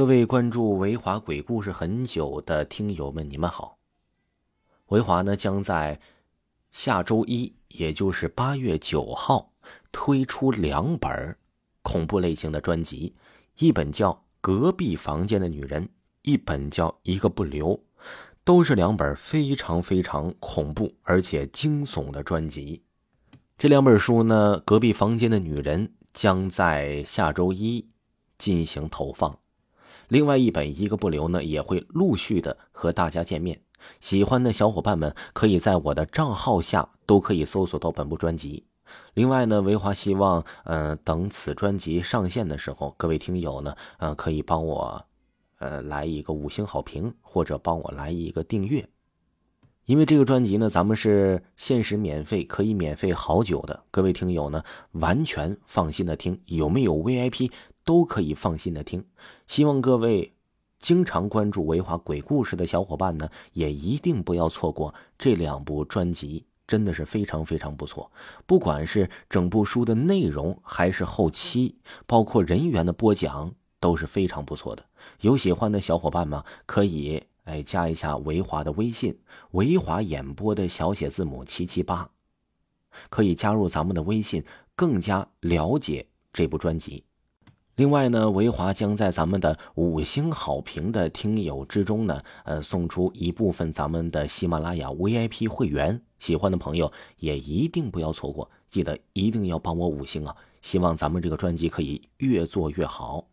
各位关注维华鬼故事很久的听友们，你们好。维华呢将在下周一，也就是八月九号推出两本恐怖类型的专辑，一本叫《隔壁房间的女人》，一本叫《一个不留》，都是两本非常非常恐怖而且惊悚的专辑。这两本书呢，《隔壁房间的女人》将在下周一进行投放。另外一本一个不留呢，也会陆续的和大家见面。喜欢的小伙伴们可以在我的账号下都可以搜索到本部专辑。另外呢，维华希望，呃，等此专辑上线的时候，各位听友呢，呃，可以帮我，呃，来一个五星好评，或者帮我来一个订阅。因为这个专辑呢，咱们是限时免费，可以免费好久的。各位听友呢，完全放心的听，有没有 VIP？都可以放心的听，希望各位经常关注维华鬼故事的小伙伴呢，也一定不要错过这两部专辑，真的是非常非常不错。不管是整部书的内容，还是后期，包括人员的播讲，都是非常不错的。有喜欢的小伙伴吗可以哎加一下维华的微信，维华演播的小写字母七七八，可以加入咱们的微信，更加了解这部专辑。另外呢，维华将在咱们的五星好评的听友之中呢，呃，送出一部分咱们的喜马拉雅 VIP 会员，喜欢的朋友也一定不要错过，记得一定要帮我五星啊！希望咱们这个专辑可以越做越好。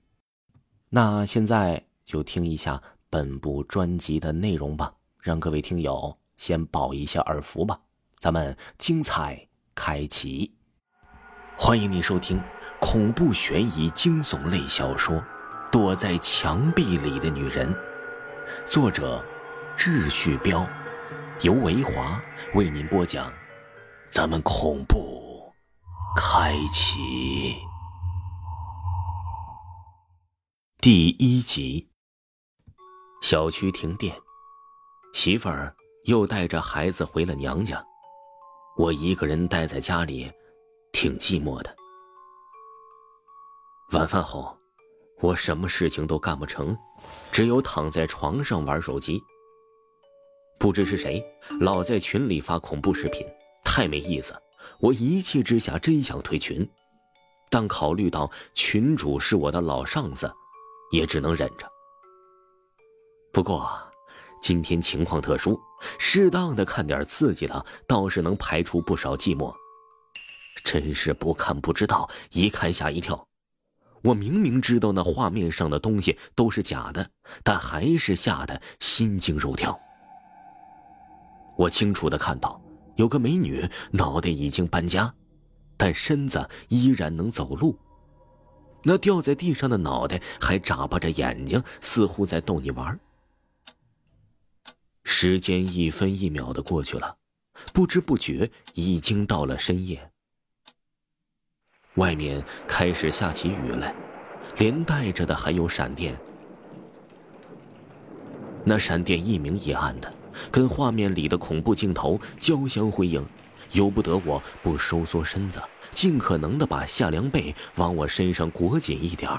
那现在就听一下本部专辑的内容吧，让各位听友先饱一下耳福吧。咱们精彩开启，欢迎您收听。恐怖悬疑惊悚类小说《躲在墙壁里的女人》，作者：秩序彪，由维华为您播讲。咱们恐怖开启第一集。小区停电，媳妇儿又带着孩子回了娘家，我一个人待在家里，挺寂寞的。晚饭后，我什么事情都干不成，只有躺在床上玩手机。不知是谁老在群里发恐怖视频，太没意思。我一气之下真想退群，但考虑到群主是我的老上司，也只能忍着。不过，今天情况特殊，适当的看点刺激的，倒是能排除不少寂寞。真是不看不知道，一看吓一跳。我明明知道那画面上的东西都是假的，但还是吓得心惊肉跳。我清楚的看到，有个美女脑袋已经搬家，但身子依然能走路。那掉在地上的脑袋还眨巴着眼睛，似乎在逗你玩。时间一分一秒的过去了，不知不觉已经到了深夜。外面开始下起雨来，连带着的还有闪电。那闪电一明一暗的，跟画面里的恐怖镜头交相辉映，由不得我不收缩身子，尽可能的把夏凉被往我身上裹紧一点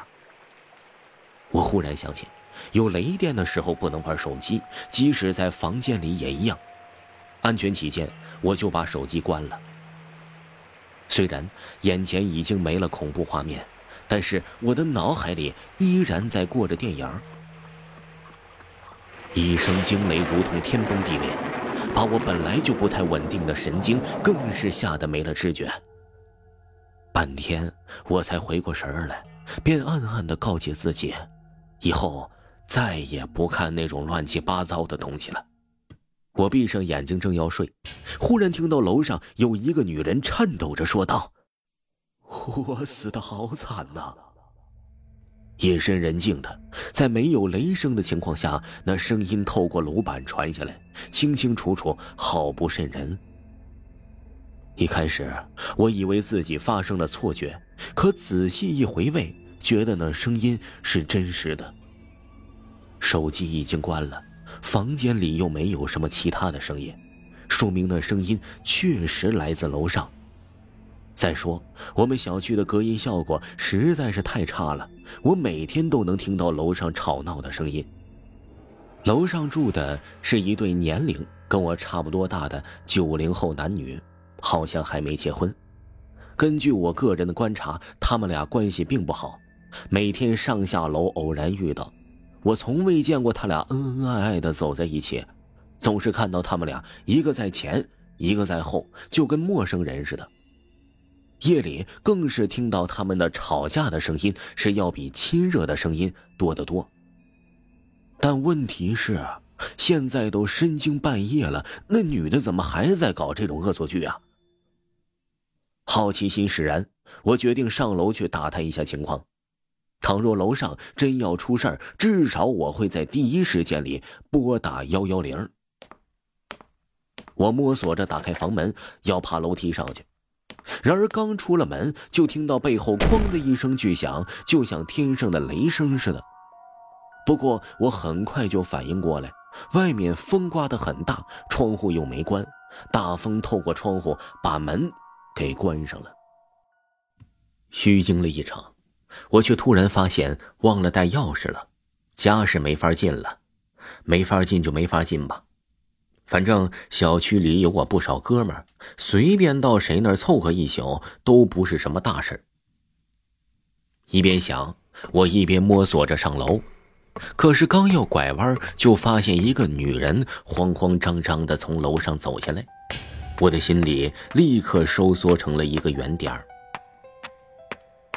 我忽然想起，有雷电的时候不能玩手机，即使在房间里也一样。安全起见，我就把手机关了。虽然眼前已经没了恐怖画面，但是我的脑海里依然在过着电影。一声惊雷如同天崩地裂，把我本来就不太稳定的神经更是吓得没了知觉。半天我才回过神来，便暗暗的告诫自己，以后再也不看那种乱七八糟的东西了。我闭上眼睛，正要睡，忽然听到楼上有一个女人颤抖着说道：“我死的好惨呐！”夜深人静的，在没有雷声的情况下，那声音透过楼板传下来，清清楚楚，好不瘆人。一开始我以为自己发生了错觉，可仔细一回味，觉得那声音是真实的。手机已经关了。房间里又没有什么其他的声音，说明那声音确实来自楼上。再说，我们小区的隔音效果实在是太差了，我每天都能听到楼上吵闹的声音。楼上住的是一对年龄跟我差不多大的九零后男女，好像还没结婚。根据我个人的观察，他们俩关系并不好，每天上下楼偶然遇到，我从未见过他俩恩恩爱爱的走在一起，总是看到他们俩一个在前，一个在后，就跟陌生人似的。夜里更是听到他们的吵架的声音是要比亲热的声音多得多。但问题是，现在都深更半夜了，那女的怎么还在搞这种恶作剧啊？好奇心使然，我决定上楼去打探一下情况。倘若楼上真要出事儿，至少我会在第一时间里拨打幺幺零。我摸索着打开房门，要爬楼梯上去。然而，刚出了门，就听到背后“哐”的一声巨响，就像天上的雷声似的。不过，我很快就反应过来，外面风刮得很大，窗户又没关，大风透过窗户把门给关上了。虚惊了一场，我却突然发现忘了带钥匙了，家是没法进了，没法进就没法进吧。反正小区里有我不少哥们儿，随便到谁那儿凑合一宿都不是什么大事儿一边想，我一边摸索着上楼，可是刚要拐弯，就发现一个女人慌慌张张的从楼上走下来，我的心里立刻收缩成了一个圆点儿。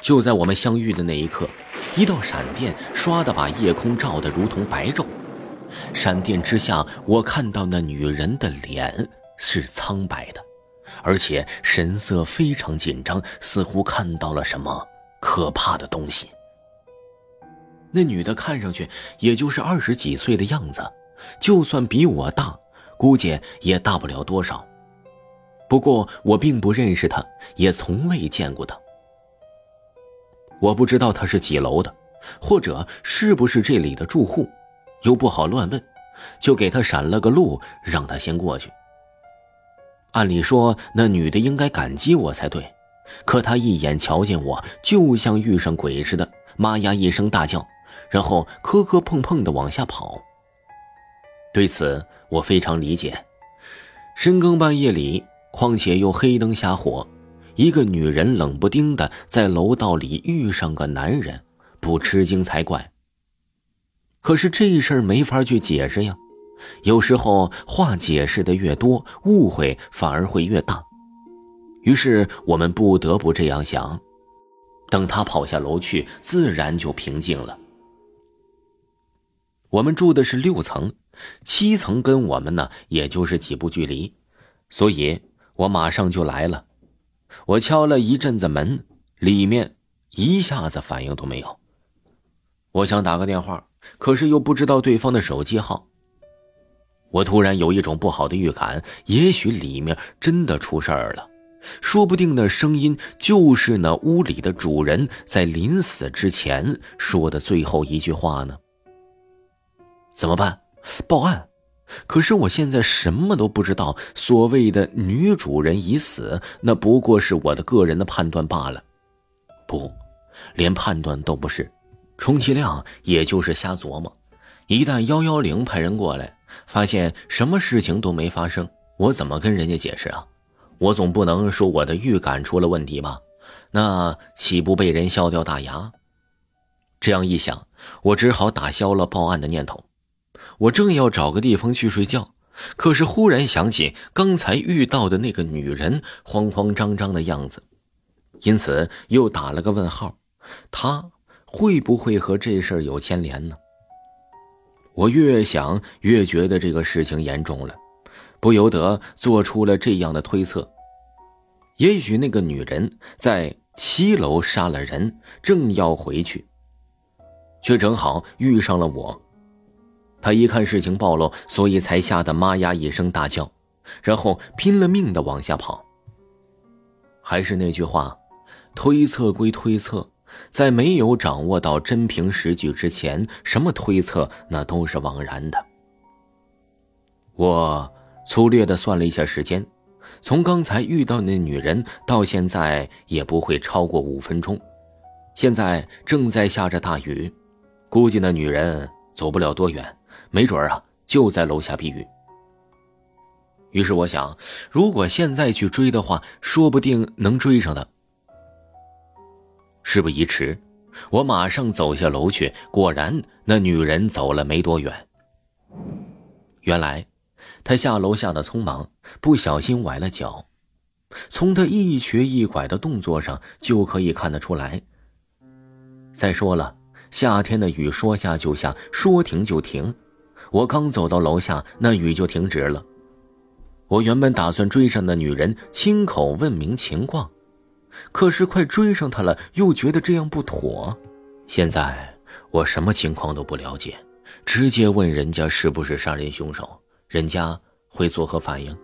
就在我们相遇的那一刻，一道闪电唰的把夜空照得如同白昼。闪电之下，我看到那女人的脸是苍白的，而且神色非常紧张，似乎看到了什么可怕的东西。那女的看上去也就是二十几岁的样子，就算比我大，估计也大不了多少。不过我并不认识她，也从未见过她。我不知道她是几楼的，或者是不是这里的住户。又不好乱问，就给他闪了个路，让他先过去。按理说，那女的应该感激我才对，可她一眼瞧见我，就像遇上鬼似的，妈呀一声大叫，然后磕磕碰碰的往下跑。对此，我非常理解。深更半夜里，况且又黑灯瞎火，一个女人冷不丁的在楼道里遇上个男人，不吃惊才怪。可是这事儿没法去解释呀，有时候话解释的越多，误会反而会越大。于是我们不得不这样想。等他跑下楼去，自然就平静了。我们住的是六层，七层跟我们呢，也就是几步距离，所以我马上就来了。我敲了一阵子门，里面一下子反应都没有。我想打个电话。可是又不知道对方的手机号。我突然有一种不好的预感，也许里面真的出事儿了，说不定那声音就是那屋里的主人在临死之前说的最后一句话呢。怎么办？报案？可是我现在什么都不知道。所谓的女主人已死，那不过是我的个人的判断罢了。不，连判断都不是。充其量也就是瞎琢磨，一旦幺幺零派人过来，发现什么事情都没发生，我怎么跟人家解释啊？我总不能说我的预感出了问题吧？那岂不被人笑掉大牙？这样一想，我只好打消了报案的念头。我正要找个地方去睡觉，可是忽然想起刚才遇到的那个女人慌慌张张的样子，因此又打了个问号。她。会不会和这事儿有牵连呢？我越想越觉得这个事情严重了，不由得做出了这样的推测：也许那个女人在七楼杀了人，正要回去，却正好遇上了我。他一看事情暴露，所以才吓得妈呀一声大叫，然后拼了命的往下跑。还是那句话，推测归推测。在没有掌握到真凭实据之前，什么推测那都是枉然的。我粗略的算了一下时间，从刚才遇到那女人到现在也不会超过五分钟。现在正在下着大雨，估计那女人走不了多远，没准啊就在楼下避雨。于是我想，如果现在去追的话，说不定能追上他。事不宜迟，我马上走下楼去。果然，那女人走了没多远。原来，她下楼下的匆忙，不小心崴了脚。从她一瘸一拐的动作上就可以看得出来。再说了，夏天的雨说下就下，说停就停。我刚走到楼下，那雨就停止了。我原本打算追上那女人，亲口问明情况，可是快追上她了，又觉得这样不妥。现在我什么情况都不了解，直接问人家是不是杀人凶手，人家会作何反应？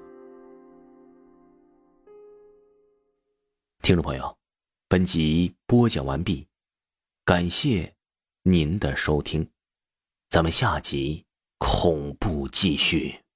听众朋友，本集播讲完毕，感谢您的收听，咱们下集恐怖继续。